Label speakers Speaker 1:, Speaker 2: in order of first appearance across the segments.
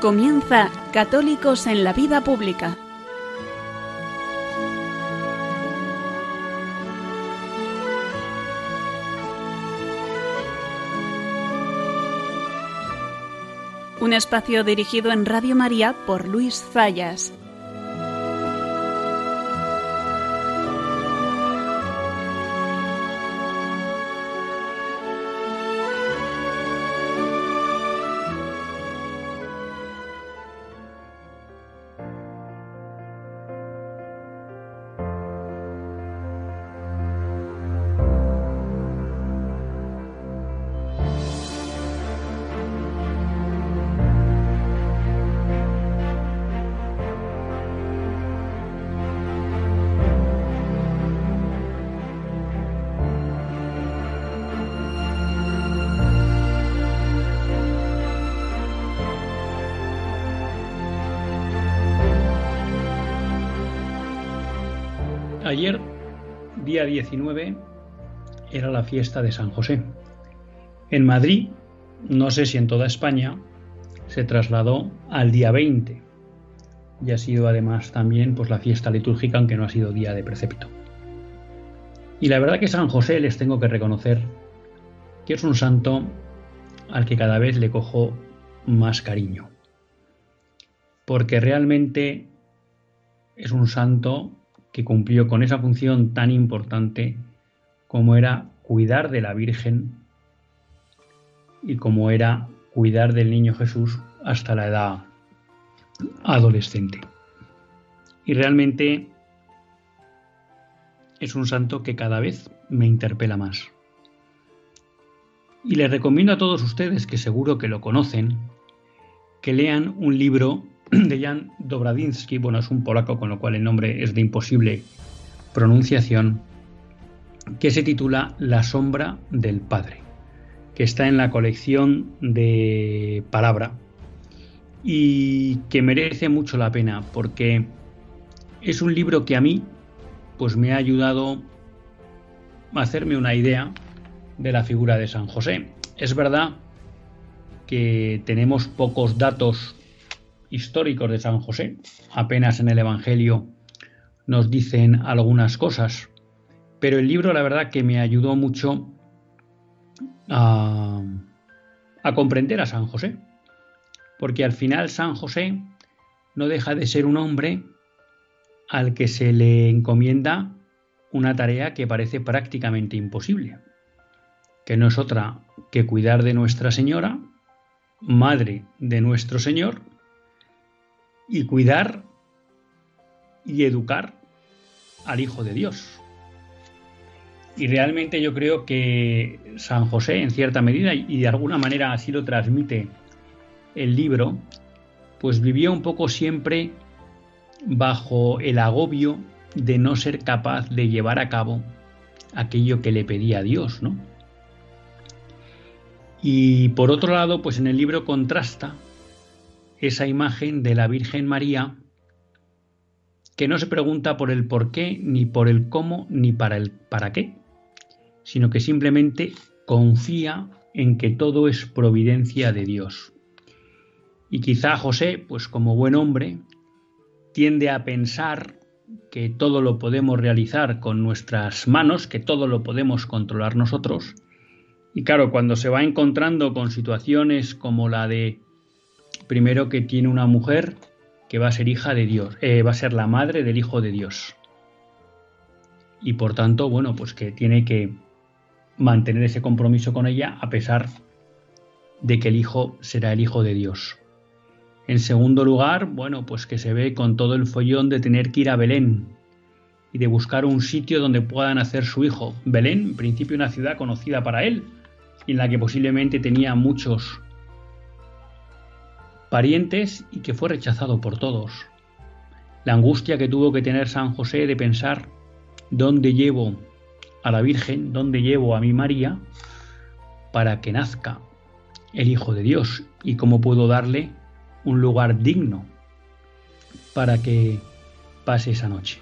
Speaker 1: Comienza Católicos en la Vida Pública. Un espacio dirigido en Radio María por Luis Zayas.
Speaker 2: Ayer, día 19, era la fiesta de San José. En Madrid, no sé si en toda España, se trasladó al día 20 y ha sido además también pues, la fiesta litúrgica, aunque no ha sido día de precepto. Y la verdad que San José les tengo que reconocer que es un santo al que cada vez le cojo más cariño. Porque realmente es un santo que cumplió con esa función tan importante como era cuidar de la Virgen y como era cuidar del niño Jesús hasta la edad adolescente. Y realmente es un santo que cada vez me interpela más. Y les recomiendo a todos ustedes, que seguro que lo conocen, que lean un libro de Jan Dobradinsky, bueno, es un polaco con lo cual el nombre es de imposible pronunciación, que se titula La sombra del Padre, que está en la colección de Palabra y que merece mucho la pena porque es un libro que a mí pues me ha ayudado a hacerme una idea de la figura de San José. Es verdad que tenemos pocos datos históricos de San José. Apenas en el Evangelio nos dicen algunas cosas. Pero el libro, la verdad, que me ayudó mucho a, comprender a San José. Porque al final San José no deja de ser un hombre al que se le encomienda una tarea que parece prácticamente imposible, que no es otra que cuidar de Nuestra Señora, Madre de nuestro Señor, y cuidar y educar al Hijo de Dios. Y realmente yo creo que San José, en cierta medida, y de alguna manera así lo transmite el libro, pues vivió un poco siempre bajo el agobio de no ser capaz de llevar a cabo aquello que le pedía Dios, ¿no? Y por otro lado, pues en el libro contrasta esa imagen de la Virgen María que no se pregunta por el por qué, ni por el cómo, ni para el para qué, sino que simplemente confía en que todo es providencia de Dios. Y quizá José, pues como buen hombre, tiende a pensar que todo lo podemos realizar con nuestras manos, que todo lo podemos controlar nosotros. Y claro, cuando se va encontrando con situaciones como la de Primero que tiene una mujer que va a ser hija de Dios, eh, va a ser la madre del Hijo de Dios. Y por tanto, bueno, pues que tiene que mantener ese compromiso con ella a pesar de que el Hijo será el Hijo de Dios. En segundo lugar, bueno, pues que se ve con todo el follón de tener que ir a Belén y de buscar un sitio donde pueda nacer su hijo. Belén, en principio una ciudad conocida para él, y en la que posiblemente tenía muchos parientes y que fue rechazado por todos. La angustia que tuvo que tener San José de pensar dónde llevo a la Virgen, dónde llevo a mi María para que nazca el Hijo de Dios y cómo puedo darle un lugar digno para que pase esa noche.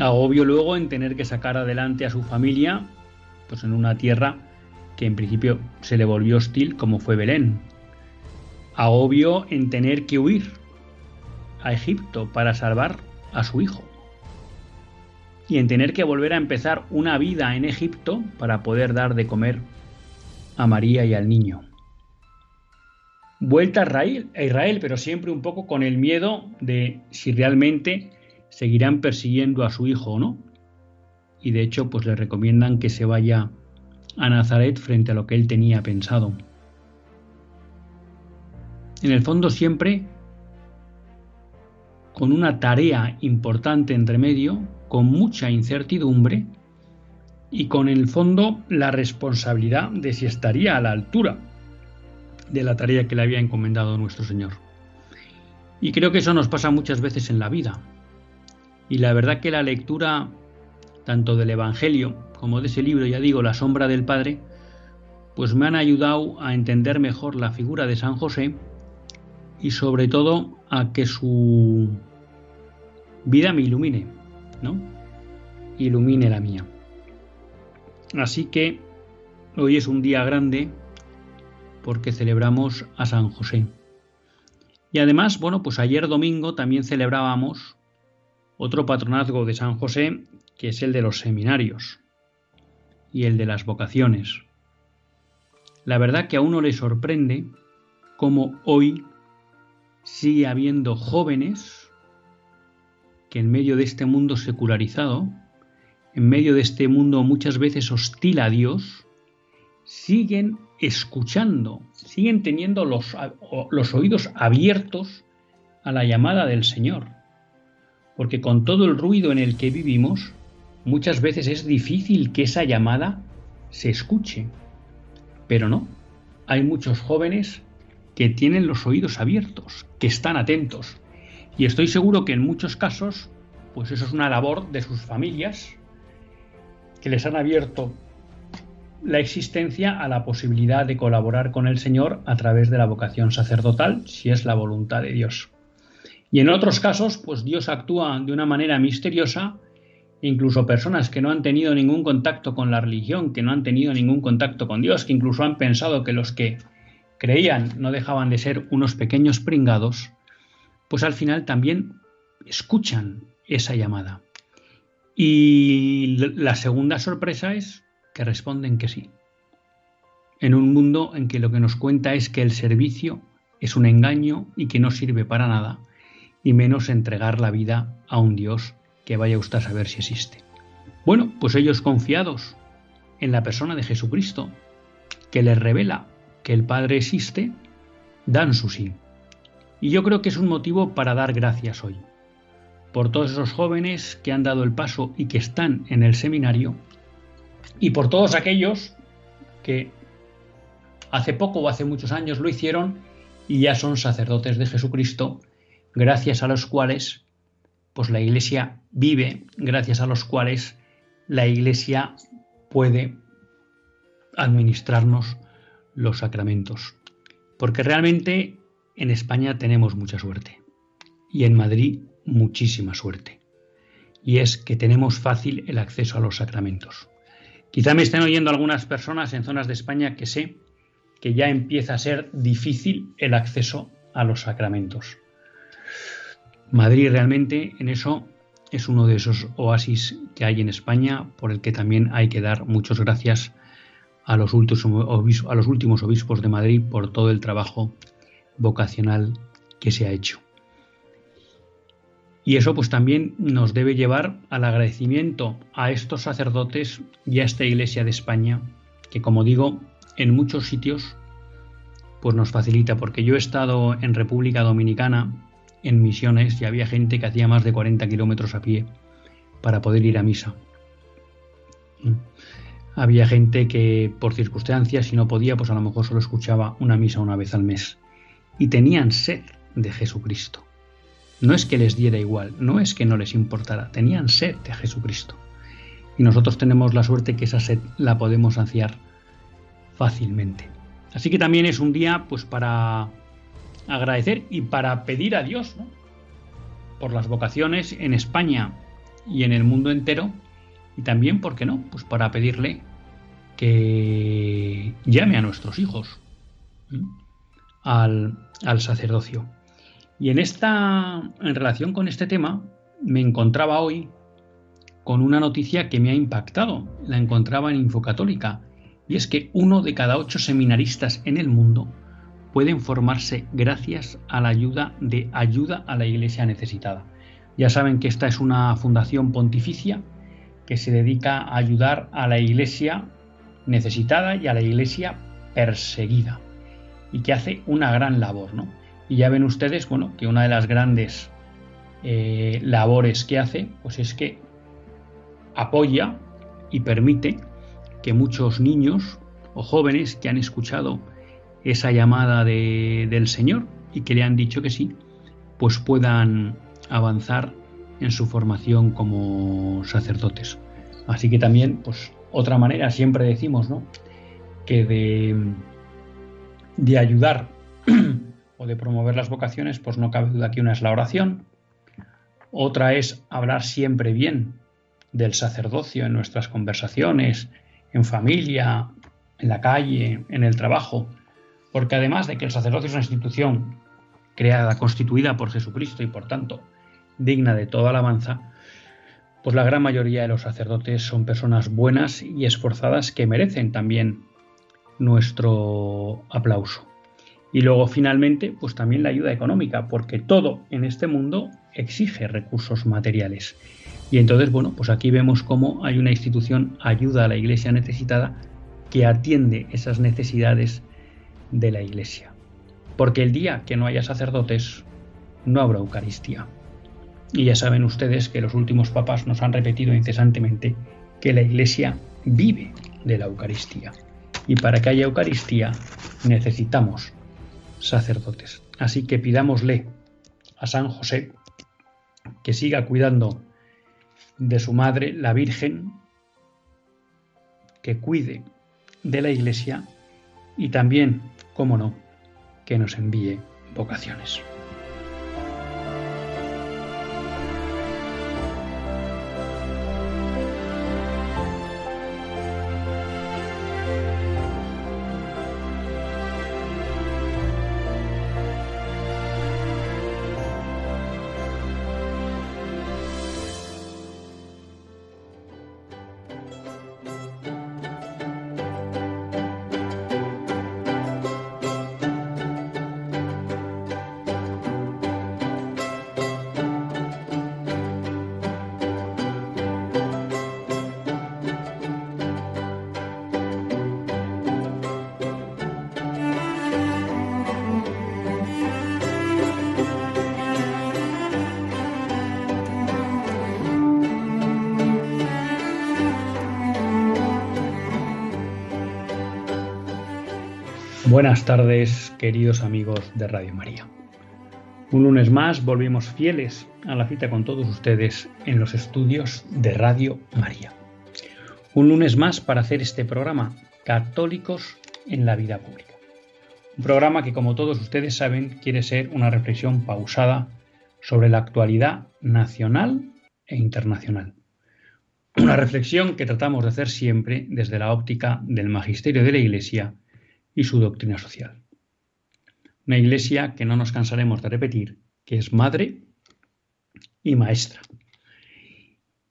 Speaker 2: Agobio luego en tener que sacar adelante a su familia, pues en una tierra que en principio se le volvió hostil como fue Belén, agobio en tener que huir a Egipto para salvar a su hijo y en tener que volver a empezar una vida en Egipto para poder dar de comer a María y al niño. Vuelta a Israel, a Israel, pero siempre un poco con el miedo de si realmente seguirán persiguiendo a su hijo o no. Y de hecho, pues le recomiendan que se vaya a Nazaret frente a lo que él tenía pensado. En el fondo siempre con una tarea importante entre medio, con mucha incertidumbre y con el fondo la responsabilidad de si estaría a la altura de la tarea que le había encomendado nuestro Señor. Y creo que eso nos pasa muchas veces en la vida. Y la verdad que la lectura tanto del Evangelio como de ese libro, ya digo, La sombra del Padre, pues me han ayudado a entender mejor la figura de San José y sobre todo a que su vida me ilumine, ¿no? Ilumine la mía. Así que hoy es un día grande porque celebramos a San José. Y además, bueno, pues ayer domingo también celebrábamos otro patronazgo de San José, que es el de los seminarios y el de las vocaciones. La verdad que a uno le sorprende cómo hoy sigue habiendo jóvenes que en medio de este mundo secularizado, en medio de este mundo muchas veces hostil a Dios, siguen escuchando, siguen teniendo los, los oídos abiertos a la llamada del Señor. Porque con todo el ruido en el que vivimos, muchas veces es difícil que esa llamada se escuche. Pero no, hay muchos jóvenes que tienen los oídos abiertos, que están atentos. Y estoy seguro que en muchos casos, pues eso es una labor de sus familias, que les han abierto la existencia a la posibilidad de colaborar con el Señor a través de la vocación sacerdotal, si es la voluntad de Dios. Y en otros casos, pues Dios actúa de una manera misteriosa, incluso personas que no han tenido ningún contacto con la religión, que no han tenido ningún contacto con Dios, que incluso han pensado que los que creían no dejaban de ser unos pequeños pringados, pues al final también escuchan esa llamada. Y la segunda sorpresa es que responden que sí. En un mundo en que lo que nos cuenta es que el servicio es un engaño y que no sirve para nada, y menos entregar la vida a un Dios que vaya usted a saber si existe. Bueno, pues ellos confiados en la persona de Jesucristo, que les revela que el Padre existe, dan su sí. Y yo creo que es un motivo para dar gracias hoy, por todos esos jóvenes que han dado el paso y que están en el seminario, y por todos aquellos que hace poco o hace muchos años lo hicieron y ya son sacerdotes de Jesucristo, gracias a los cuales pues la Iglesia vive, gracias a los cuales la Iglesia puede administrarnos los sacramentos. Porque realmente en España tenemos mucha suerte y en Madrid muchísima suerte. Y es que tenemos fácil el acceso a los sacramentos. Quizá me estén oyendo algunas personas en zonas de España que sé que ya empieza a ser difícil el acceso a los sacramentos. Madrid realmente en eso es uno de esos oasis que hay en España por el que también hay que dar muchas gracias a los, últimos, a los últimos obispos de Madrid por todo el trabajo vocacional que se ha hecho. Y eso pues también nos debe llevar al agradecimiento a estos sacerdotes y a esta Iglesia de España, que como digo, en muchos sitios pues nos facilita, porque yo he estado en República Dominicana en misiones y había gente que hacía más de 40 kilómetros a pie para poder ir a misa. Había gente que por circunstancias, si no podía, pues a lo mejor solo escuchaba una misa una vez al mes. Y tenían sed de Jesucristo. No es que les diera igual, no es que no les importara, tenían sed de Jesucristo. Y nosotros tenemos la suerte que esa sed la podemos saciar fácilmente. Así que también es un día pues para agradecer y para pedir a Dios por las vocaciones en España y en el mundo entero y también, ¿por qué no? Pues para pedirle que llame a nuestros hijos, al, al sacerdocio. Y en esta, en relación con este tema, me encontraba hoy con una noticia que me ha impactado. La encontraba en Infocatólica. Y es que uno de cada ocho seminaristas en el mundo pueden formarse gracias a la ayuda de ayuda a la iglesia necesitada. Ya saben que esta es una fundación pontificia que se dedica a ayudar a la iglesia necesitada y a la iglesia perseguida y que hace una gran labor, ¿no? Y ya ven ustedes, bueno, que una de las grandes eh, labores que hace, pues es que apoya y permite que muchos niños o jóvenes que han escuchado esa llamada del Señor y que le han dicho que sí, pues puedan avanzar en su formación como sacerdotes. Así que también, pues otra manera, siempre decimos, ¿no? Que de, de ayudar o de promover las vocaciones, pues no cabe duda que una es la oración, otra es hablar siempre bien del sacerdocio en nuestras conversaciones, en familia, en la calle, en el trabajo, porque además de que el sacerdocio es una institución creada, constituida por Jesucristo y por tanto digna de toda alabanza, pues la gran mayoría de los sacerdotes son personas buenas y esforzadas que merecen también nuestro aplauso. Y luego finalmente, pues también la ayuda económica, porque todo en este mundo exige recursos materiales. Y entonces, bueno, pues aquí vemos cómo hay una institución ayuda a la iglesia necesitada que atiende esas necesidades de la iglesia. Porque el día que no haya sacerdotes, no habrá Eucaristía. Y ya saben ustedes que los últimos papas nos han repetido incesantemente que la iglesia vive de la Eucaristía. Y para que haya Eucaristía necesitamos sacerdotes. Así que pidámosle a San José que siga cuidando de su madre, la Virgen, que cuide de la Iglesia y también, como no, que nos envíe vocaciones. Buenas tardes, queridos amigos de Radio María. Un lunes más volvimos fieles a la cita con todos ustedes en los estudios de Radio María. Un lunes más para hacer este programa, Católicos en la Vida Pública. Un programa que, como todos ustedes saben, quiere ser una reflexión pausada sobre la actualidad nacional e internacional. Una reflexión que tratamos de hacer siempre desde la óptica del magisterio de la Iglesia y su doctrina social. Una iglesia que no nos cansaremos de repetir, que es madre y maestra.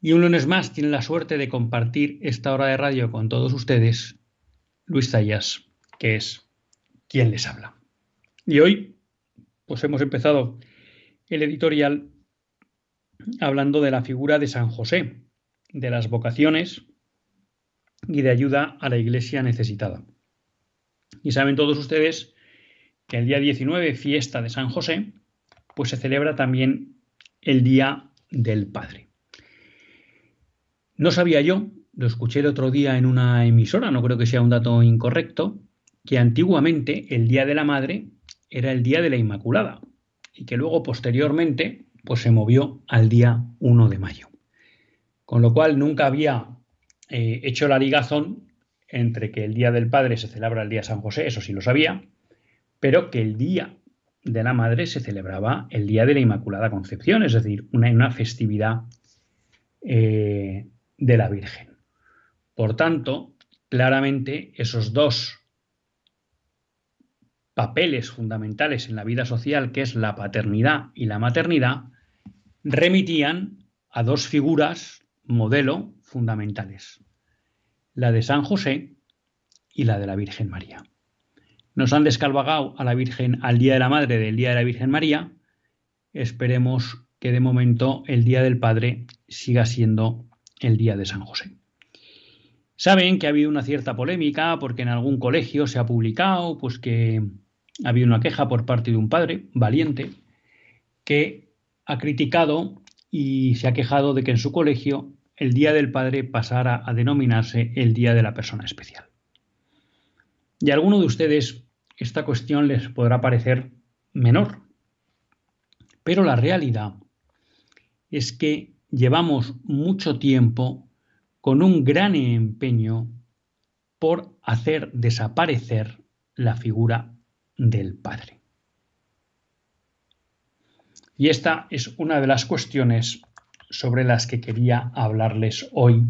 Speaker 2: Y un lunes más tiene la suerte de compartir esta hora de radio con todos ustedes, Luis Zayas, que es quien les habla. Y hoy, pues hemos empezado el editorial hablando de la figura de San José, de las vocaciones y de ayuda a la iglesia necesitada. Y saben todos ustedes que el día 19, fiesta de San José, pues se celebra también el Día del Padre. No sabía yo, lo escuché el otro día en una emisora, no creo que sea un dato incorrecto, que antiguamente el Día de la Madre era el Día de la Inmaculada y que luego posteriormente pues se movió al día 1 de mayo. Con lo cual nunca había eh, hecho la ligazón entre que el Día del Padre se celebra el Día San José, eso sí lo sabía, pero que el Día de la Madre se celebraba el Día de la Inmaculada Concepción, es decir, una, festividad eh, de la Virgen. Por tanto, claramente esos dos papeles fundamentales en la vida social, que es la paternidad y la maternidad, remitían a dos figuras modelo fundamentales, la de San José y la de la Virgen María. Nos han descalvagado a la Virgen al Día de la Madre del Día de la Virgen María. Esperemos que de momento el Día del Padre siga siendo el Día de San José. Saben que ha habido una cierta polémica porque en algún colegio se ha publicado pues que ha habido una queja por parte de un padre valiente que ha criticado y se ha quejado de que en su colegio el Día del Padre pasara a denominarse el Día de la Persona Especial. Y a alguno de ustedes esta cuestión les podrá parecer menor, pero la realidad es que llevamos mucho tiempo con un gran empeño por hacer desaparecer la figura del Padre. Y esta es una de las cuestiones sobre las que quería hablarles hoy,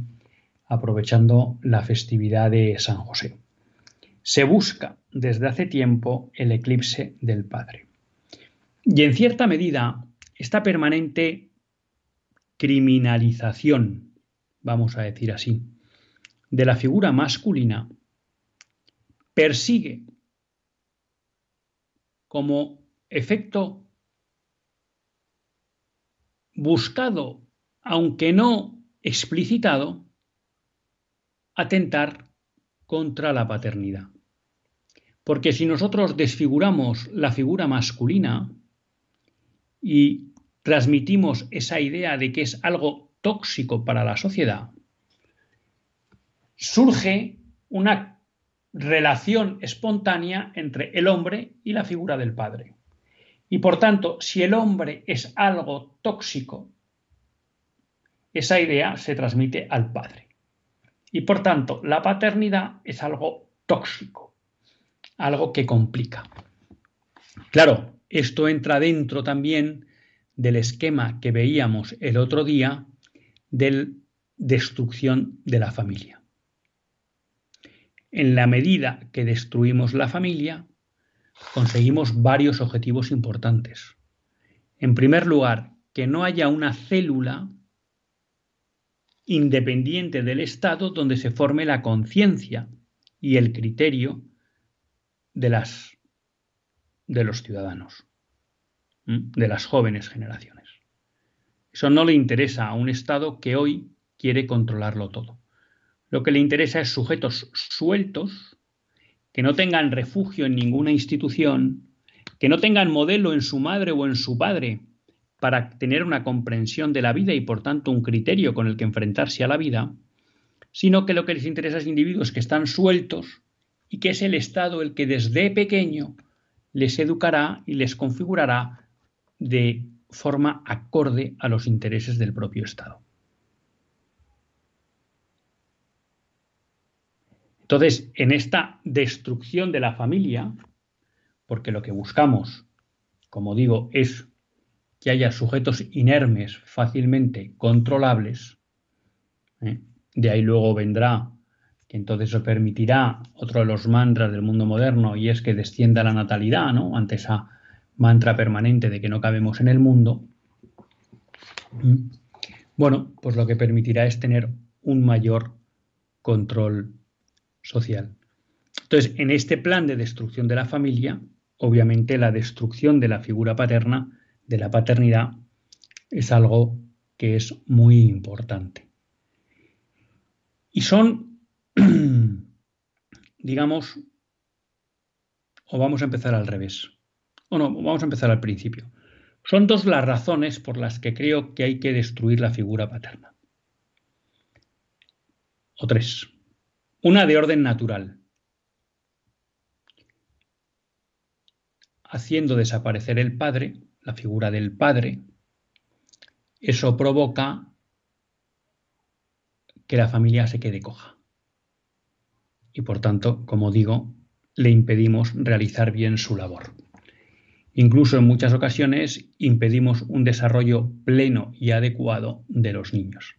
Speaker 2: aprovechando la festividad de San José. Se busca desde hace tiempo el eclipse del Padre. Y en cierta medida, esta permanente criminalización, vamos a decir así, de la figura masculina, persigue como efecto buscado, aunque no explicitado, atentar contra la paternidad. Porque si nosotros desfiguramos la figura masculina y transmitimos esa idea de que es algo tóxico para la sociedad, surge una relación espontánea entre el hombre y la figura del padre. Y por tanto, si el hombre es algo tóxico, esa idea se transmite al padre. Y por tanto, la paternidad es algo tóxico, algo que complica. Claro, esto entra dentro también del esquema que veíamos el otro día de destrucción de la familia. En la medida que destruimos la familia, conseguimos varios objetivos importantes. En primer lugar, que no haya una célula independiente del Estado donde se forme la conciencia y el criterio de, las, de los ciudadanos, de las jóvenes generaciones. Eso no le interesa a un Estado que hoy quiere controlarlo todo. Lo que le interesa es sujetos sueltos, que no tengan refugio en ninguna institución, que no tengan modelo en su madre o en su padre para tener una comprensión de la vida y por tanto un criterio con el que enfrentarse a la vida, sino que lo que les interesa es individuos que están sueltos y que es el Estado el que desde pequeño les educará y les configurará de forma acorde a los intereses del propio Estado. Entonces, en esta destrucción de la familia, porque lo que buscamos, como digo, es que haya sujetos inermes fácilmente controlables, ¿eh? de ahí luego vendrá que entonces eso permitirá otro de los mantras del mundo moderno y es que descienda la natalidad, ¿no? Ante esa mantra permanente de que no cabemos en el mundo. ¿Mm? Bueno, pues lo que permitirá es tener un mayor control social. Entonces, en este plan de destrucción de la familia, obviamente la destrucción de la figura paterna, de la paternidad, es algo que es muy importante. Y son, digamos, o vamos a empezar al revés, o no, vamos a empezar al principio. Son dos las razones por las que creo que hay que destruir la figura paterna. O tres. Una de orden natural, haciendo desaparecer el padre, la figura del padre, eso provoca que la familia se quede coja. Y por tanto, como digo, le impedimos realizar bien su labor. Incluso en muchas ocasiones impedimos un desarrollo pleno y adecuado de los niños.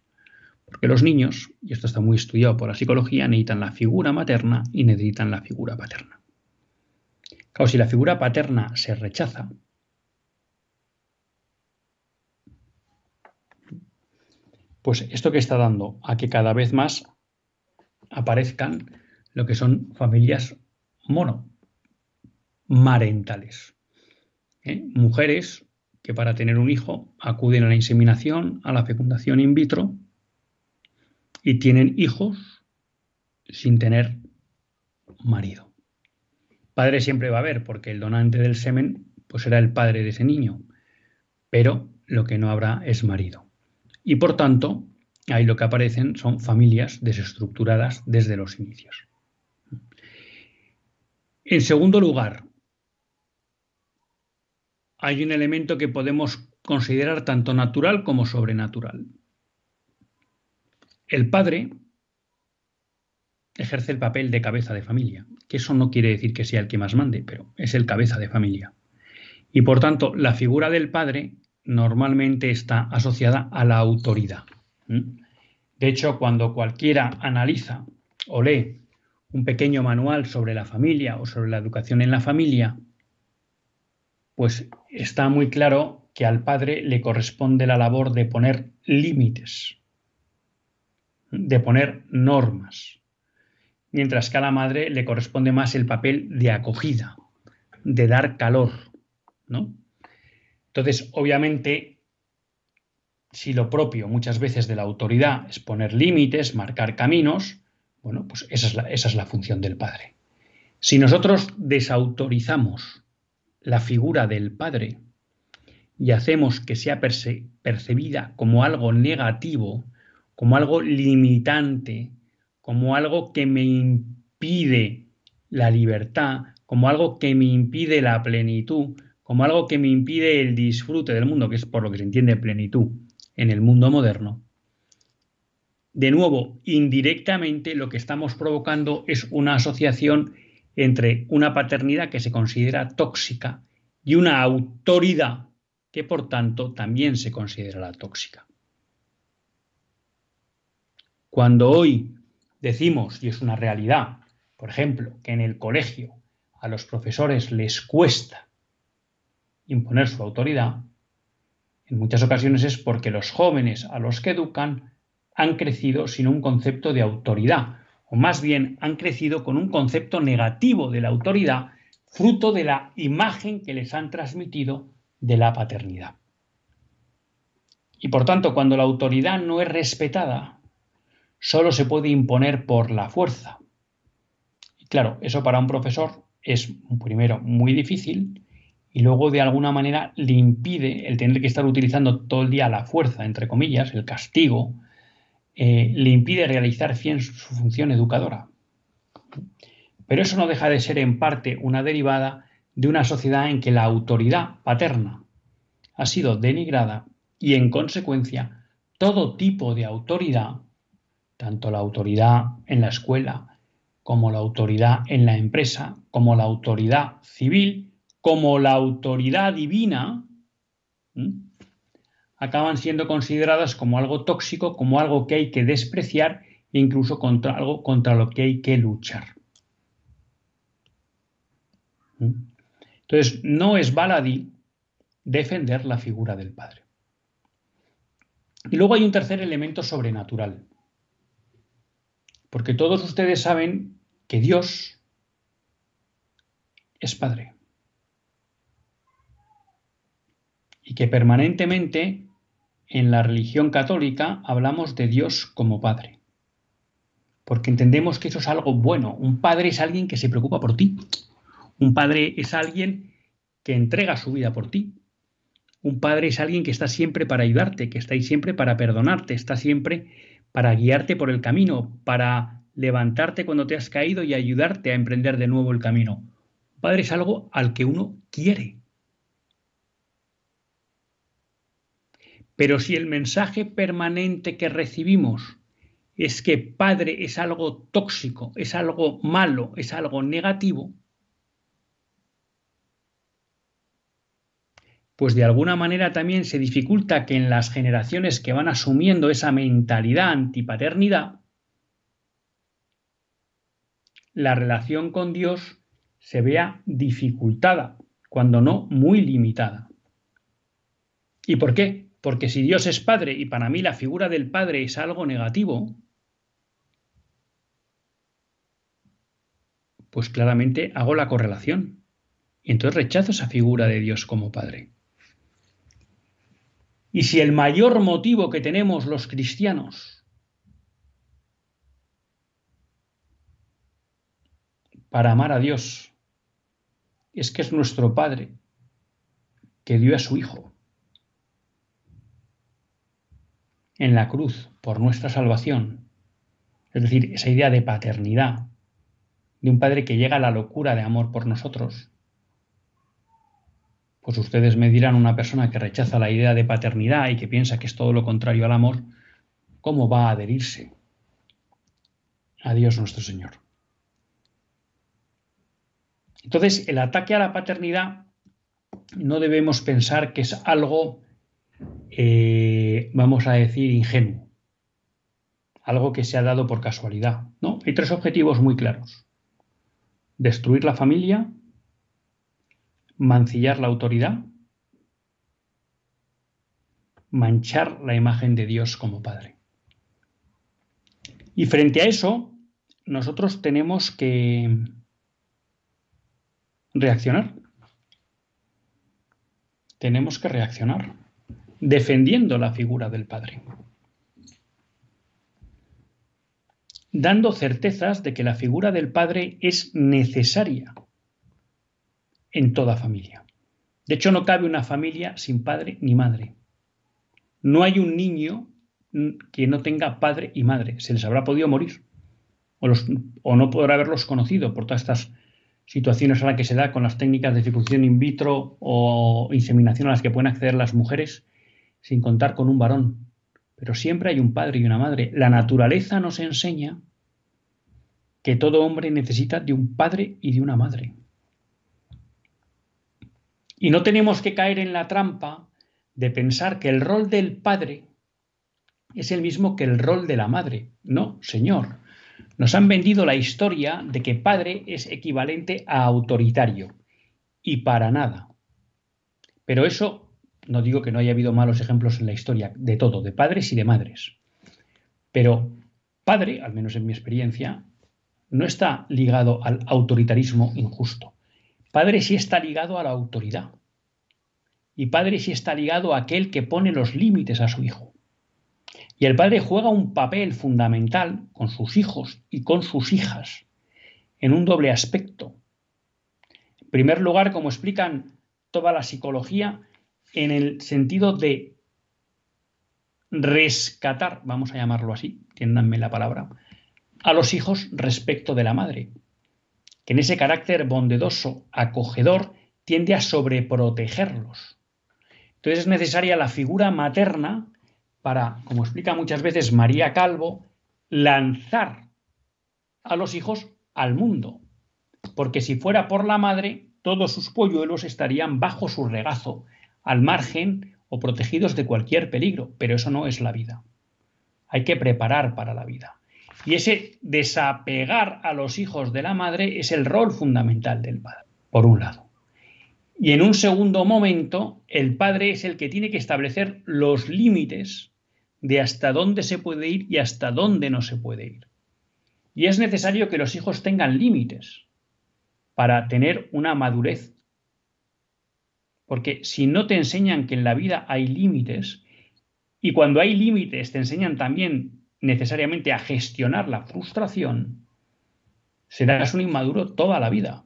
Speaker 2: Porque los niños, y esto está muy estudiado por la psicología, necesitan la figura materna y necesitan la figura paterna. Claro, si la figura paterna se rechaza, pues esto que está dando a que cada vez más aparezcan lo que son familias mono, marentales. ¿eh? Mujeres que para tener un hijo acuden a la inseminación, a la fecundación in vitro y tienen hijos sin tener marido. Padre siempre va a haber, porque el donante del semen pues será el padre de ese niño, pero lo que no habrá es marido. Y por tanto, ahí lo que aparecen son familias desestructuradas desde los inicios. En segundo lugar, hay un elemento que podemos considerar tanto natural como sobrenatural. El padre ejerce el papel de cabeza de familia, que eso no quiere decir que sea el que más mande, pero es el cabeza de familia. Y por tanto, la figura del padre normalmente está asociada a la autoridad. De hecho, cuando cualquiera analiza o lee un pequeño manual sobre la familia o sobre la educación en la familia, pues está muy claro que al padre le corresponde la labor de poner límites, de poner normas, mientras que a la madre le corresponde más el papel de acogida, de dar calor, ¿no? Entonces, obviamente, si lo propio muchas veces de la autoridad es poner límites, marcar caminos, bueno, pues esa es la, esa es la función del padre. Si nosotros desautorizamos la figura del padre y hacemos que sea percibida como algo negativo, como algo limitante, como algo que me impide la libertad, como algo que me impide la plenitud, como algo que me impide el disfrute del mundo, que es por lo que se entiende plenitud en el mundo moderno, de nuevo, indirectamente lo que estamos provocando es una asociación entre una paternidad que se considera tóxica y una autoridad que por tanto también se considera la tóxica. Cuando hoy decimos, y es una realidad, por ejemplo, que en el colegio a los profesores les cuesta imponer su autoridad, en muchas ocasiones es porque los jóvenes a los que educan han crecido sin un concepto de autoridad, o más bien han crecido con un concepto negativo de la autoridad, fruto de la imagen que les han transmitido de la paternidad. Y por tanto, cuando la autoridad no es respetada, solo se puede imponer por la fuerza. Y claro, eso para un profesor es primero muy difícil y luego de alguna manera le impide el tener que estar utilizando todo el día la fuerza, entre comillas, el castigo, eh, le impide realizar bien su función educadora. Pero eso no deja de ser en parte una derivada de una sociedad en que la autoridad paterna ha sido denigrada y en consecuencia todo tipo de autoridad, tanto la autoridad en la escuela como la autoridad en la empresa, como la autoridad civil, como la autoridad divina, acaban siendo consideradas como algo tóxico, como algo que hay que despreciar e incluso contra algo contra lo que hay que luchar. Entonces, no es baladí defender la figura del Padre. Y luego hay un tercer elemento sobrenatural. Porque todos ustedes saben que Dios es Padre. Y que permanentemente en la religión católica hablamos de Dios como Padre, porque entendemos que eso es algo bueno. Un padre es alguien que se preocupa por ti. Un padre es alguien que entrega su vida por ti. Un padre es alguien que está siempre para ayudarte, que está ahí siempre para perdonarte, está siempre para guiarte por el camino, para levantarte cuando te has caído y ayudarte a emprender de nuevo el camino. Un padre es algo al que uno quiere. Pero si el mensaje permanente que recibimos es que padre es algo tóxico, es algo malo, es algo negativo, pues de alguna manera también se dificulta que en las generaciones que van asumiendo esa mentalidad antipaternidad, la relación con Dios se vea dificultada, cuando no muy limitada. ¿Y por qué? Porque si Dios es Padre y para mí la figura del Padre es algo negativo, pues claramente hago la correlación. Y entonces rechazo esa figura de Dios como Padre. Y si el mayor motivo que tenemos los cristianos para amar a Dios es que es nuestro Padre que dio a su Hijo en la cruz por nuestra salvación, es decir, esa idea de paternidad, de un Padre que llega a la locura de amor por nosotros, pues ustedes me dirán una persona que rechaza la idea de paternidad y que piensa que es todo lo contrario al amor, ¿cómo va a adherirse a Dios nuestro Señor? Entonces, el ataque a la paternidad no debemos pensar que es algo, eh, vamos a decir, ingenuo, algo que se ha dado por casualidad. No, hay tres objetivos muy claros. Destruir la familia, mancillar la autoridad, manchar la imagen de Dios como Padre. Y frente a eso, nosotros tenemos que reaccionar. Tenemos que reaccionar defendiendo la figura del Padre. Dando certezas de que la figura del Padre es necesaria en toda familia. De hecho, no cabe una familia sin padre ni madre. No hay un niño que no tenga padre y madre. Se les habrá podido morir. O, no podrá haberlos conocido por todas estas situaciones a las que se da con las técnicas de fecundación in vitro o inseminación a las que pueden acceder las mujeres sin contar con un varón. Pero siempre hay un padre y una madre. La naturaleza nos enseña que todo hombre necesita de un padre y de una madre. Y no tenemos que caer en la trampa de pensar que el rol del padre es el mismo que el rol de la madre. No, señor. Nos han vendido la historia de que padre es equivalente a autoritario. Y para nada. Pero eso, no digo que no haya habido malos ejemplos en la historia, de todo, de padres y de madres. Pero padre, al menos en mi experiencia, no está ligado al autoritarismo injusto. Padre sí está ligado a la autoridad. Y padre sí está ligado a aquel que pone los límites a su hijo. Y el padre juega un papel fundamental con sus hijos y con sus hijas en un doble aspecto. En primer lugar, como explican toda la psicología, en el sentido de rescatar, vamos a llamarlo así, tiéndanme la palabra, a los hijos respecto de la madre que en ese carácter bondadoso, acogedor, tiende a sobreprotegerlos. Entonces es necesaria la figura materna para, como explica muchas veces María Calvo, lanzar a los hijos al mundo. Porque si fuera por la madre, todos sus polluelos estarían bajo su regazo, al margen o protegidos de cualquier peligro. Pero eso no es la vida. Hay que preparar para la vida. Y ese desapegar a los hijos de la madre es el rol fundamental del padre, por un lado. Y en un segundo momento, el padre es el que tiene que establecer los límites de hasta dónde se puede ir y hasta dónde no se puede ir. Y es necesario que los hijos tengan límites para tener una madurez. Porque si no te enseñan que en la vida hay límites, y cuando hay límites te enseñan también necesariamente a gestionar la frustración, serás un inmaduro toda la vida.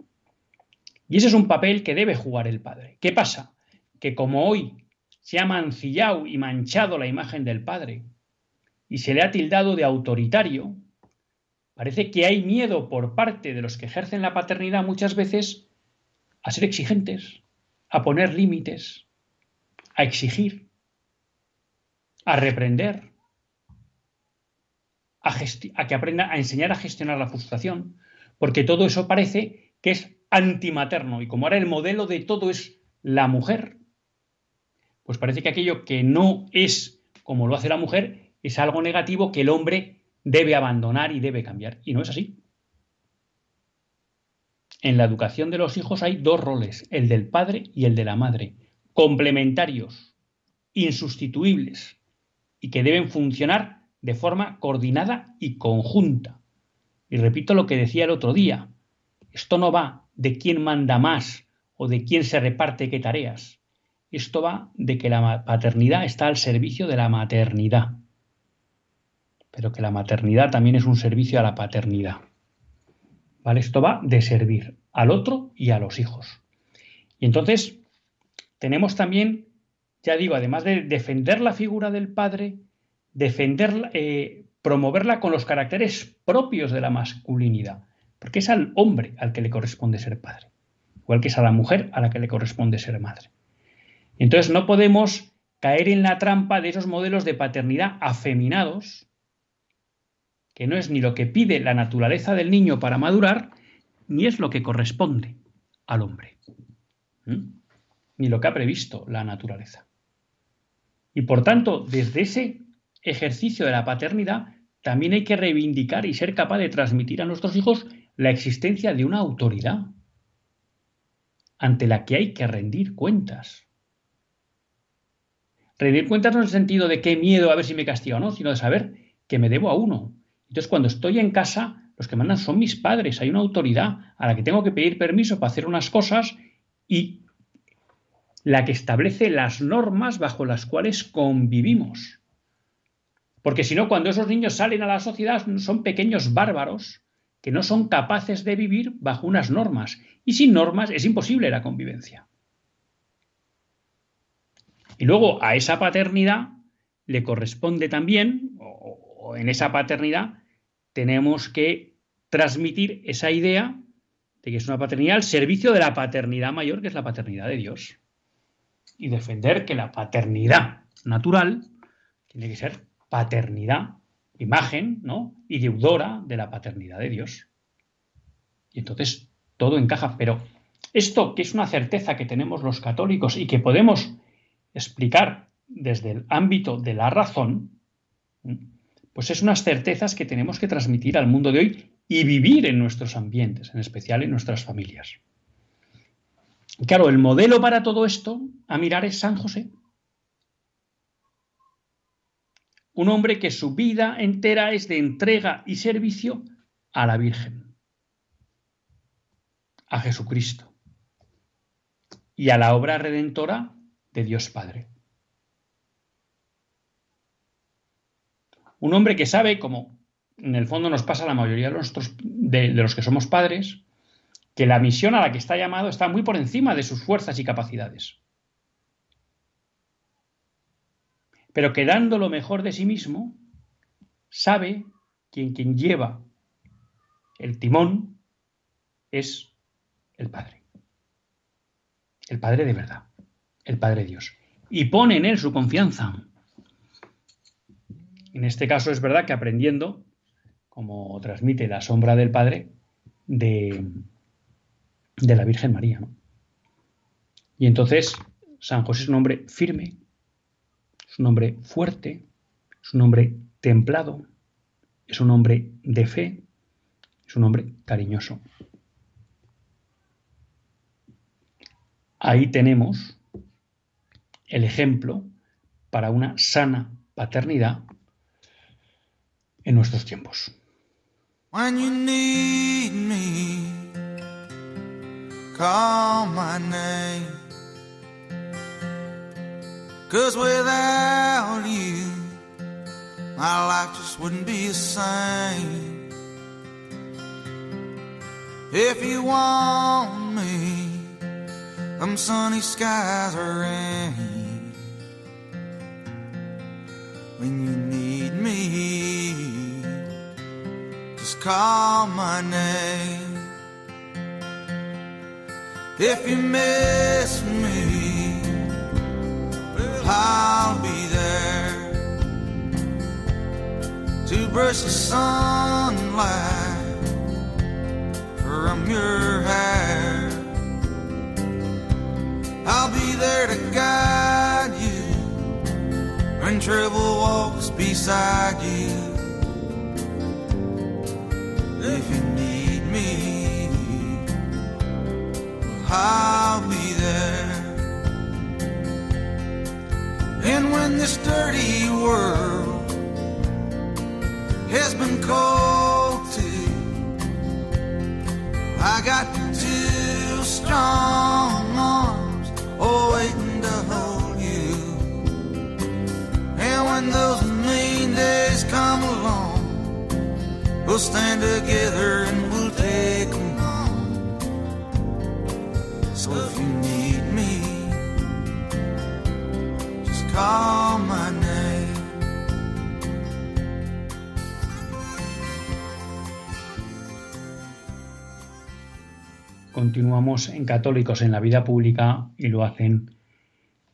Speaker 2: Y ese es un papel que debe jugar el padre. ¿Qué pasa? Que como hoy se ha mancillado y manchado la imagen del padre y se le ha tildado de autoritario, parece que hay miedo por parte de los que ejercen la paternidad muchas veces a ser exigentes, a poner límites, a exigir, a reprender, a, que aprenda a enseñar a gestionar la frustración, porque todo eso parece que es antimaterno y como ahora el modelo de todo es la mujer, pues parece que aquello que no es como lo hace la mujer es algo negativo que el hombre debe abandonar y debe cambiar. Y no es así. En la educación de los hijos hay dos roles, el del padre y el de la madre, complementarios, insustituibles, y que deben funcionar de forma coordinada y conjunta. Y repito lo que decía el otro día, esto no va de quién manda más o de quién se reparte qué tareas. Esto va de que la paternidad está al servicio de la maternidad, pero que la maternidad también es un servicio a la paternidad. Esto va de servir al otro y a los hijos. Y entonces tenemos también, ya digo, además de defender la figura del padre, defenderla, eh, promoverla con los caracteres propios de la masculinidad, porque es al hombre al que le corresponde ser padre, igual que es a la mujer a la que le corresponde ser madre. Entonces no podemos caer en la trampa de esos modelos de paternidad afeminados, que no es ni lo que pide la naturaleza del niño para madurar, ni es lo que corresponde al hombre, ni lo que ha previsto la naturaleza. Y por tanto, desde ese ejercicio de la paternidad, también hay que reivindicar y ser capaz de transmitir a nuestros hijos la existencia de una autoridad ante la que hay que rendir cuentas. Rendir cuentas no en el sentido de qué miedo a ver si me castiga o no, sino de saber que me debo a uno. Entonces, cuando estoy en casa, los que mandan son mis padres, hay una autoridad a la que tengo que pedir permiso para hacer unas cosas y la que establece las normas bajo las cuales convivimos. Porque si no, cuando esos niños salen a la sociedad son pequeños bárbaros que no son capaces de vivir bajo unas normas. Y sin normas es imposible la convivencia. Y luego a esa paternidad le corresponde también, en esa paternidad, tenemos que transmitir esa idea de que es una paternidad al servicio de la paternidad mayor, que es la paternidad de Dios. Y defender que la paternidad natural tiene que ser paternidad, imagen, ¿no? Y deudora de la paternidad de Dios. Y entonces todo encaja. Pero esto, que es una certeza que tenemos los católicos y que podemos explicar desde el ámbito de la razón, pues es unas certezas que tenemos que transmitir al mundo de hoy y vivir en nuestros ambientes, en especial en nuestras familias. Claro, el modelo para todo esto a mirar es San José. Un hombre que su vida entera es de entrega y servicio a la Virgen, a Jesucristo y a la obra redentora de Dios Padre. Un hombre que sabe, como en el fondo nos pasa a la mayoría de, los que somos padres, que la misión a la que está llamado está muy por encima de sus fuerzas y capacidades. Pero que dando lo mejor de sí mismo, sabe que quien lleva el timón es el Padre. El Padre de verdad el Padre Dios. Y pone en él su confianza. En este caso es verdad que aprendiendo, como transmite la sombra del Padre, de, de la Virgen María. Y entonces San José es un hombre firme, es un hombre fuerte, es un hombre templado, es un hombre de fe, es un hombre cariñoso. Ahí tenemos el ejemplo para una sana paternidad en nuestros tiempos. When you need me, call my name. Cause without you, my life just wouldn't be the same. If you want me, them sunny skies are rain. when you call my name. If you miss me, I'll be there to brush the sunlight from your hair. I'll be there to guide you when trouble walks beside you. If you need me,
Speaker 3: I'll be there. And when this dirty world has been cold too, I got two strong arms oh, waiting to hold you. And when those mean days come along, we'll stand together and we'll take them So if you need me.
Speaker 2: Continuamos en Católicos en la vida pública y lo hacen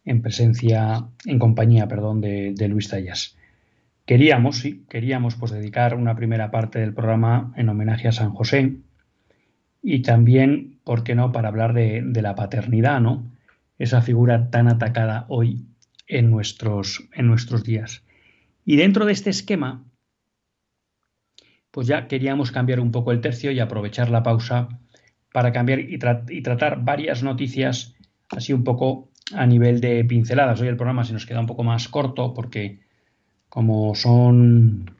Speaker 2: en presencia, en compañía, perdón, de Luis Tallas. Queríamos, sí, queríamos pues dedicar una primera parte del programa en homenaje a San José, y también, ¿por qué no?, para hablar de, la paternidad, ¿no? Esa figura tan atacada hoy en nuestros, en nuestros días. Y dentro de este esquema, pues ya queríamos cambiar un poco el tercio y aprovechar la pausa para cambiar y, y, tratar varias noticias así un poco a nivel de pinceladas. Hoy el programa se nos queda un poco más corto porque como son,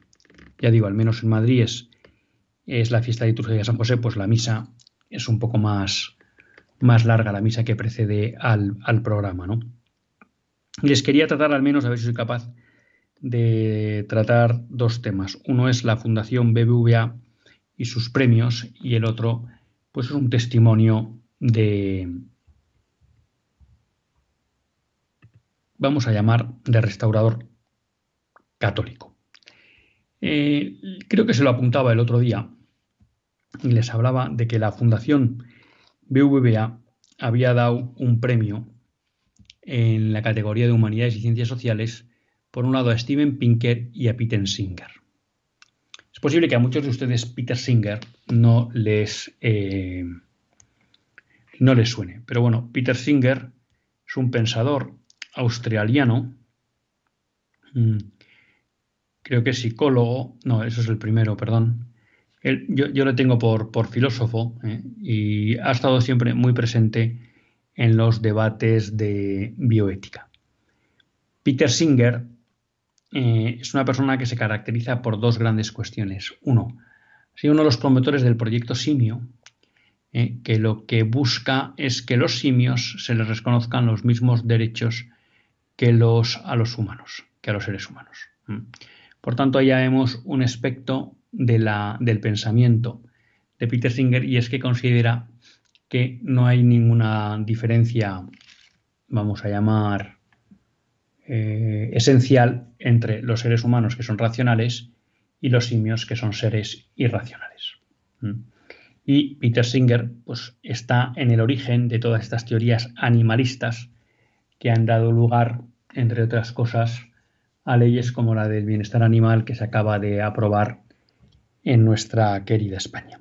Speaker 2: ya digo, al menos en Madrid es la fiesta litúrgica de San José, pues la misa es un poco más, más larga, la misa que precede al, programa. ¿no? Les quería tratar al menos, a ver si soy capaz de tratar dos temas. Uno es la Fundación BBVA y sus premios y el otro pues es un testimonio de, vamos a llamar, de restaurador católico. Eh, creo que se lo apuntaba el otro día y les hablaba de que la Fundación BVA había dado un premio en la categoría de Humanidades y Ciencias Sociales, por un lado a Steven Pinker y a Peter Singer. Es posible que a muchos de ustedes Peter Singer no les, eh, no les suene, pero bueno, Peter Singer es un pensador australiano, mm, creo que es psicólogo, no, eso es el primero, perdón, yo, yo, le tengo por, filósofo ¿eh? y ha estado siempre muy presente en los debates de bioética. Peter Singer eh, es una persona que se caracteriza por dos grandes cuestiones. Uno, ha sido uno de los promotores del proyecto Simio, ¿eh? que lo que busca es que los simios se les reconozcan los mismos derechos que a los humanos, que a los seres humanos. Por tanto, ya vemos un aspecto del pensamiento de Peter Singer y es que considera que no hay ninguna diferencia, vamos a llamar, eh, esencial entre los seres humanos que son racionales y los simios que son seres irracionales. ¿Mm? Y Peter Singer pues, está en el origen de todas estas teorías animalistas que han dado lugar, entre otras cosas, a leyes como la del bienestar animal que se acaba de aprobar en nuestra querida España.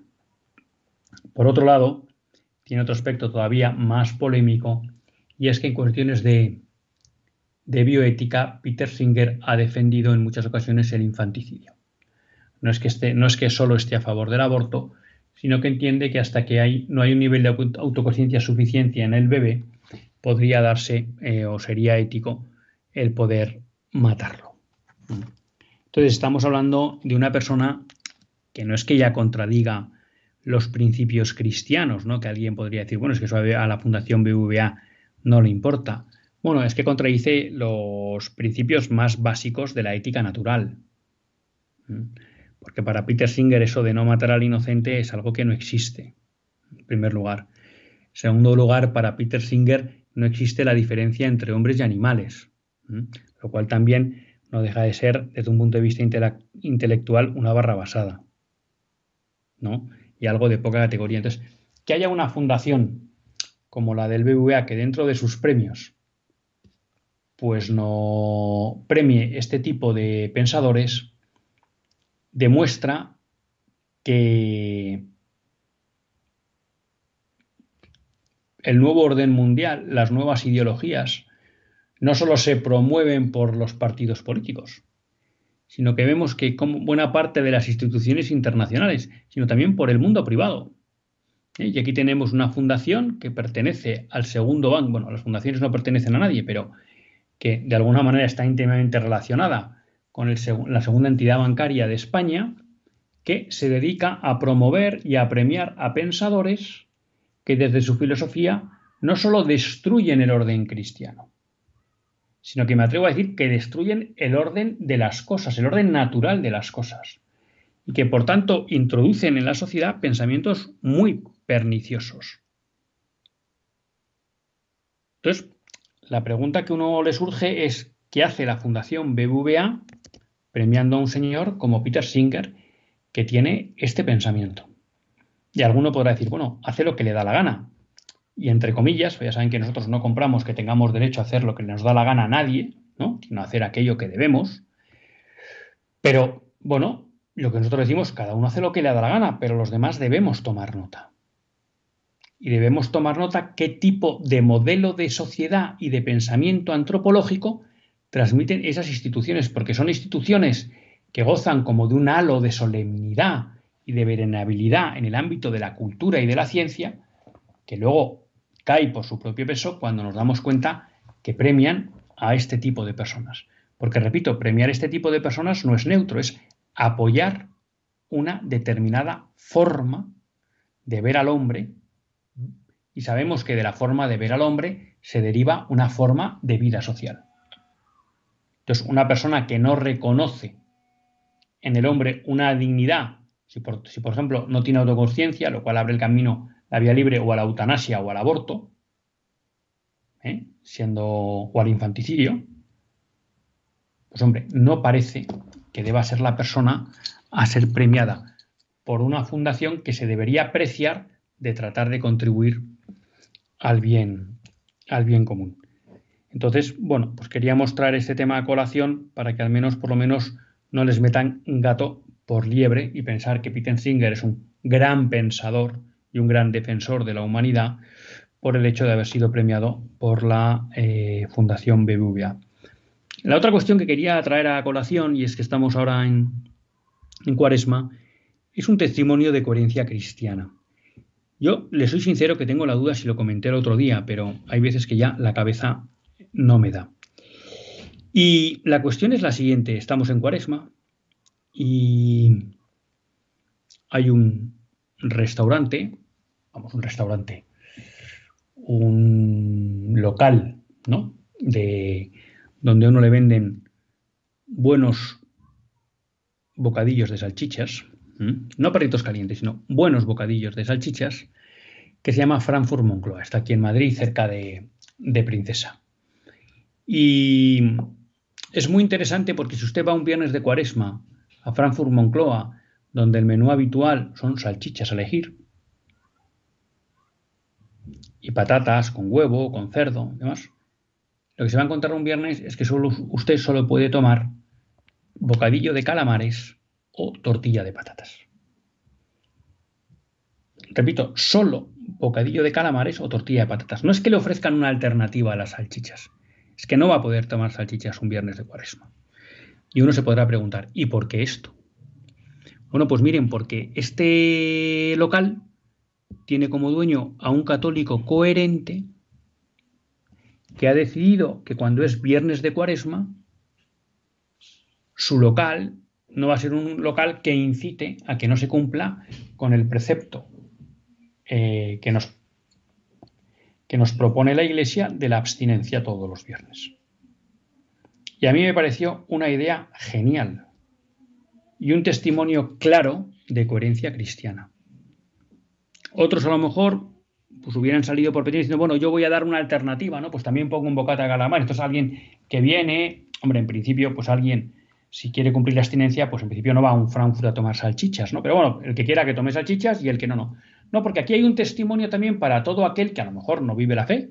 Speaker 2: Por otro lado, tiene otro aspecto todavía más polémico y es que en cuestiones de, bioética, Peter Singer ha defendido en muchas ocasiones el infanticidio. No es, que no es que solo esté a favor del aborto, sino que entiende que hasta que hay, no hay un nivel de autoconciencia suficiente en el bebé, podría darse eh, o sería ético el poder matarlo. Entonces estamos hablando de una persona que no es que ella contradiga los principios cristianos, ¿no? Que alguien podría decir, bueno, es que eso a la Fundación BVA no le importa. Bueno, es que contradice los principios más básicos de la ética natural. Porque para Peter Singer eso de no matar al inocente es algo que no existe, en primer lugar. En segundo lugar, para Peter Singer no existe la diferencia entre hombres y animales, lo cual también no deja de ser, desde un punto de vista intelectual, una barra basada. Y algo de poca categoría. Entonces, que haya una fundación como la del BVA que dentro de sus premios pues no premie este tipo de pensadores, demuestra que el nuevo orden mundial, las nuevas ideologías, no solo se promueven por los partidos políticos, sino que vemos que buena parte de las instituciones internacionales, sino también por el mundo privado. ¿eh? Y aquí tenemos una fundación que pertenece al segundo banco. Bueno, las fundaciones no pertenecen a nadie, pero que de alguna manera está íntimamente relacionada con la segunda entidad bancaria de España, que se dedica a promover y a premiar a pensadores que desde su filosofía no solo destruyen el orden cristiano, sino que me atrevo a decir que destruyen el orden de las cosas, el orden natural de las cosas, y que por tanto introducen en la sociedad pensamientos muy perniciosos. Entonces, la pregunta que uno le surge es, ¿qué hace la Fundación BBVA premiando a un señor como Peter Singer que tiene este pensamiento? Y alguno podrá decir, bueno, hace lo que le da la gana. Y entre comillas, ya saben que nosotros no compramos que tengamos derecho a hacer lo que nos da la gana a nadie, ¿no? sino hacer aquello que debemos. Pero, bueno, lo que nosotros decimos, cada uno hace lo que le da la gana, pero los demás debemos tomar nota y debemos tomar nota qué tipo de modelo de sociedad y de pensamiento antropológico transmiten esas instituciones, porque son instituciones que gozan como de un halo de solemnidad y de venerabilidad en el ámbito de la cultura y de la ciencia, que luego cae por su propio peso cuando nos damos cuenta que premian a este tipo de personas. Porque, repito, premiar este tipo de personas no es neutro, es apoyar una determinada forma de ver al hombre y sabemos que de la forma de ver al hombre se deriva una forma de vida social. Entonces, una persona que no reconoce en el hombre una dignidad, si por, ejemplo no tiene autoconciencia, lo cual abre el camino, la vía libre o a la eutanasia o al aborto, ¿eh? siendo o al infanticidio, pues hombre, no parece que deba ser la persona a ser premiada por una fundación que se debería apreciar de tratar de contribuir al bien, al bien común. Entonces, bueno, pues quería mostrar este tema a colación para que al menos, por lo menos, no les metan gato por liebre y pensar que Peter Singer es un gran pensador y un gran defensor de la humanidad por el hecho de haber sido premiado por la eh, Fundación BBVA. La otra cuestión que quería traer a colación, y es que estamos ahora en, en Cuaresma, es un testimonio de coherencia cristiana. Yo le soy sincero que tengo la duda si lo comenté el otro día, pero hay veces que ya la cabeza no me da. Y la cuestión es la siguiente, estamos en Cuaresma y hay un restaurante, vamos, un restaurante, un local, ¿no? De donde uno le venden buenos bocadillos de salchichas, no perritos calientes, sino buenos bocadillos de salchichas, que se llama Frankfurt Moncloa. Está aquí en Madrid, cerca de, Princesa. Y es muy interesante porque si usted va un viernes de cuaresma a Frankfurt Moncloa, donde el menú habitual son salchichas a elegir, y patatas con huevo, con cerdo demás, lo que se va a encontrar un viernes es que solo, usted solo puede tomar bocadillo de calamares o tortilla de patatas. Repito, solo bocadillo de calamares o tortilla de patatas. No es que le ofrezcan una alternativa a las salchichas, es que no va a poder tomar salchichas un viernes de cuaresma. Y uno se podrá preguntar, ¿y por qué esto? Bueno, pues miren, porque este local tiene como dueño a un católico coherente que ha decidido que cuando es viernes de cuaresma, su local no va a ser un local que incite a que no se cumpla con el precepto eh, que, nos, que nos propone la Iglesia de la abstinencia todos los viernes. Y a mí me pareció una idea genial y un testimonio claro de coherencia cristiana. Otros a lo mejor pues hubieran salido por pedir diciendo, bueno, yo voy a dar una alternativa, ¿no? Pues también pongo un bocata de calamar. Esto es alguien que viene, hombre, en principio, pues alguien si quiere cumplir la abstinencia, pues en principio no va a un Frankfurt a tomar salchichas, ¿no? Pero bueno, el que quiera que tome salchichas y el que no, no. No, porque aquí hay un testimonio también para todo aquel que a lo mejor no vive la fe,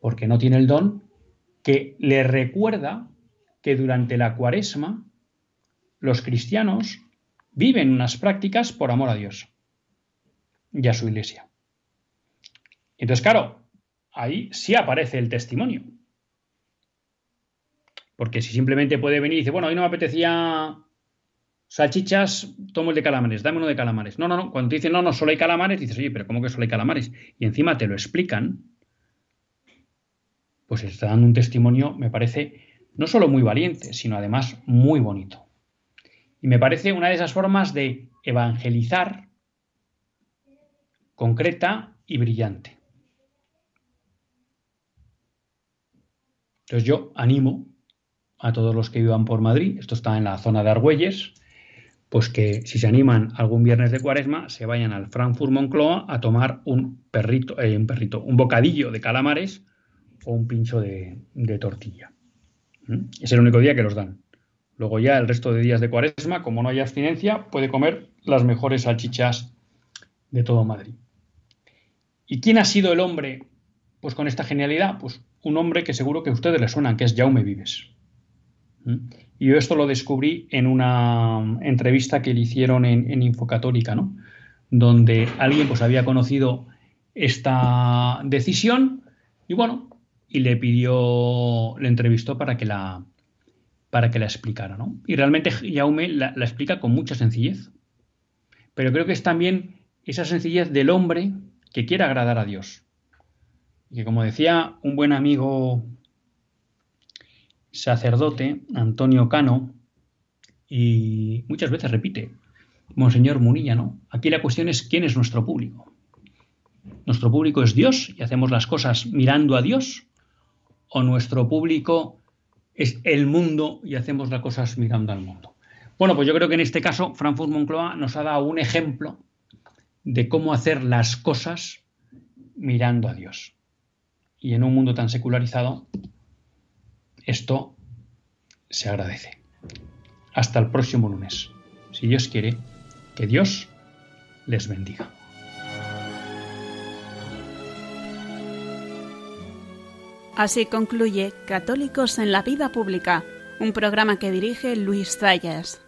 Speaker 2: porque no tiene el don, que le recuerda que durante la cuaresma los cristianos viven unas prácticas por amor a Dios y a su iglesia. Entonces, claro, ahí sí aparece el testimonio. Porque si simplemente puede venir y dice, bueno, hoy no me apetecía salchichas, tomo el de calamares, dame uno de calamares. No, no, no. Cuando te dicen, no, no, solo hay calamares, dices, oye, pero ¿cómo que solo hay calamares? Y encima te lo explican, pues está dando un testimonio, me parece, no solo muy valiente, sino además muy bonito. Y me parece una de esas formas de evangelizar concreta y brillante. Entonces yo animo a todos los que vivan por Madrid, esto está en la zona de Argüelles, pues que si se animan algún viernes de cuaresma, se vayan al Frankfurt Moncloa a tomar un perrito, eh, un perrito, un bocadillo de calamares o un pincho de, tortilla. ¿Mm? Es el único día que los dan. Luego ya el resto de días de cuaresma, como no hay abstinencia, puede comer las mejores salchichas de todo Madrid. ¿Y quién ha sido el hombre pues con esta genialidad? Pues un hombre que seguro que a ustedes le suenan, que es Jaume Vives. ¿Mm? Y yo esto lo descubrí en una entrevista que le hicieron en, en Infocatólica, ¿no? Donde alguien pues había conocido esta decisión y bueno, y le pidió, le entrevistó para que la, para que la explicara, ¿no? Y realmente Jaume la explica con mucha sencillez. Pero creo que es también esa sencillez del hombre que quiere agradar a Dios. Y que como decía un buen amigo sacerdote, Antonio Cano, y muchas veces repite, Monseñor Munilla, ¿no? Aquí la cuestión es quién es nuestro público. ¿Nuestro público es Dios y hacemos las cosas mirando a Dios? ¿O nuestro público es el mundo y hacemos las cosas mirando al mundo? Bueno, pues yo creo que en este caso Frankfurt Moncloa nos ha dado un ejemplo de cómo hacer las cosas mirando a Dios. Y en un mundo tan secularizado, esto se agradece. Hasta el próximo lunes. Si Dios quiere, que Dios les bendiga.
Speaker 1: Así concluye Católicos en la Vida Pública, un programa que dirige Luis Zayas.